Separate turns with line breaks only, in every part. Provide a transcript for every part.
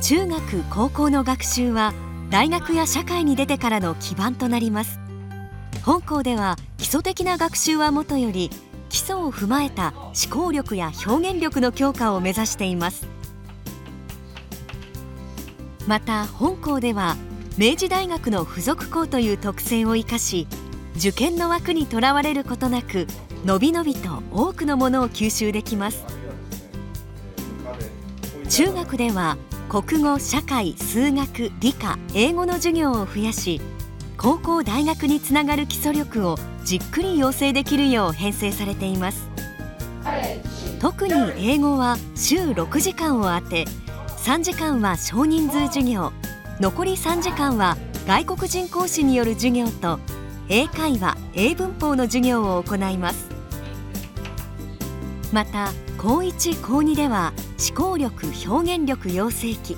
中学高校の学習は大学や社会に出てからの基盤となります。本校では基礎的な学習はもとより基礎を踏まえた思考力や表現力の強化を目指しています。また本校では明治大学の附属校という特性を生かし受験の枠にとらわれることなくのびのびと多くのものを吸収できます。中学では国語社会数学理科英語の授業を増やし高校大学につながる基礎力をじっくり養成できるよう編成されています。特に英語は週6時間を当て3時間は少人数授業残り3時間は外国人講師による授業と英会話英文法の授業を行います。また高1高2では思考力表現力養成期。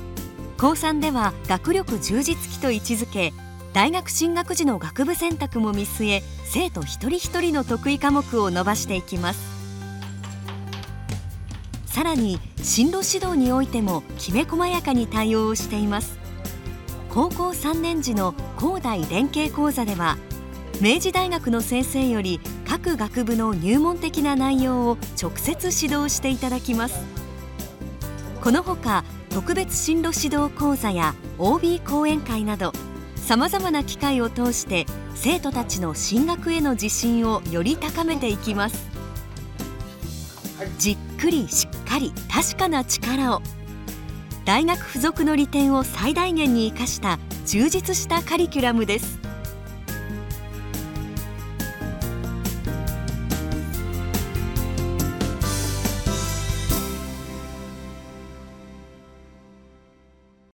高3では学力充実期と位置づけ大学進学時の学部選択も見据え生徒一人一人の得意科目を伸ばしていきます。さらに進路指導においてもきめ細やかに対応をしています。高校3年時の高大連携講座では明治大学の先生より各学部の入門的な内容を直接指導していただきます。このほか特別進路指導講座や OB 講演会などさまざまな機会を通して生徒たちの進学への自信をより高めていきます。じっくりしっかり確かな力を大学附属の利点を最大限に生かした充実したカリキュラムです。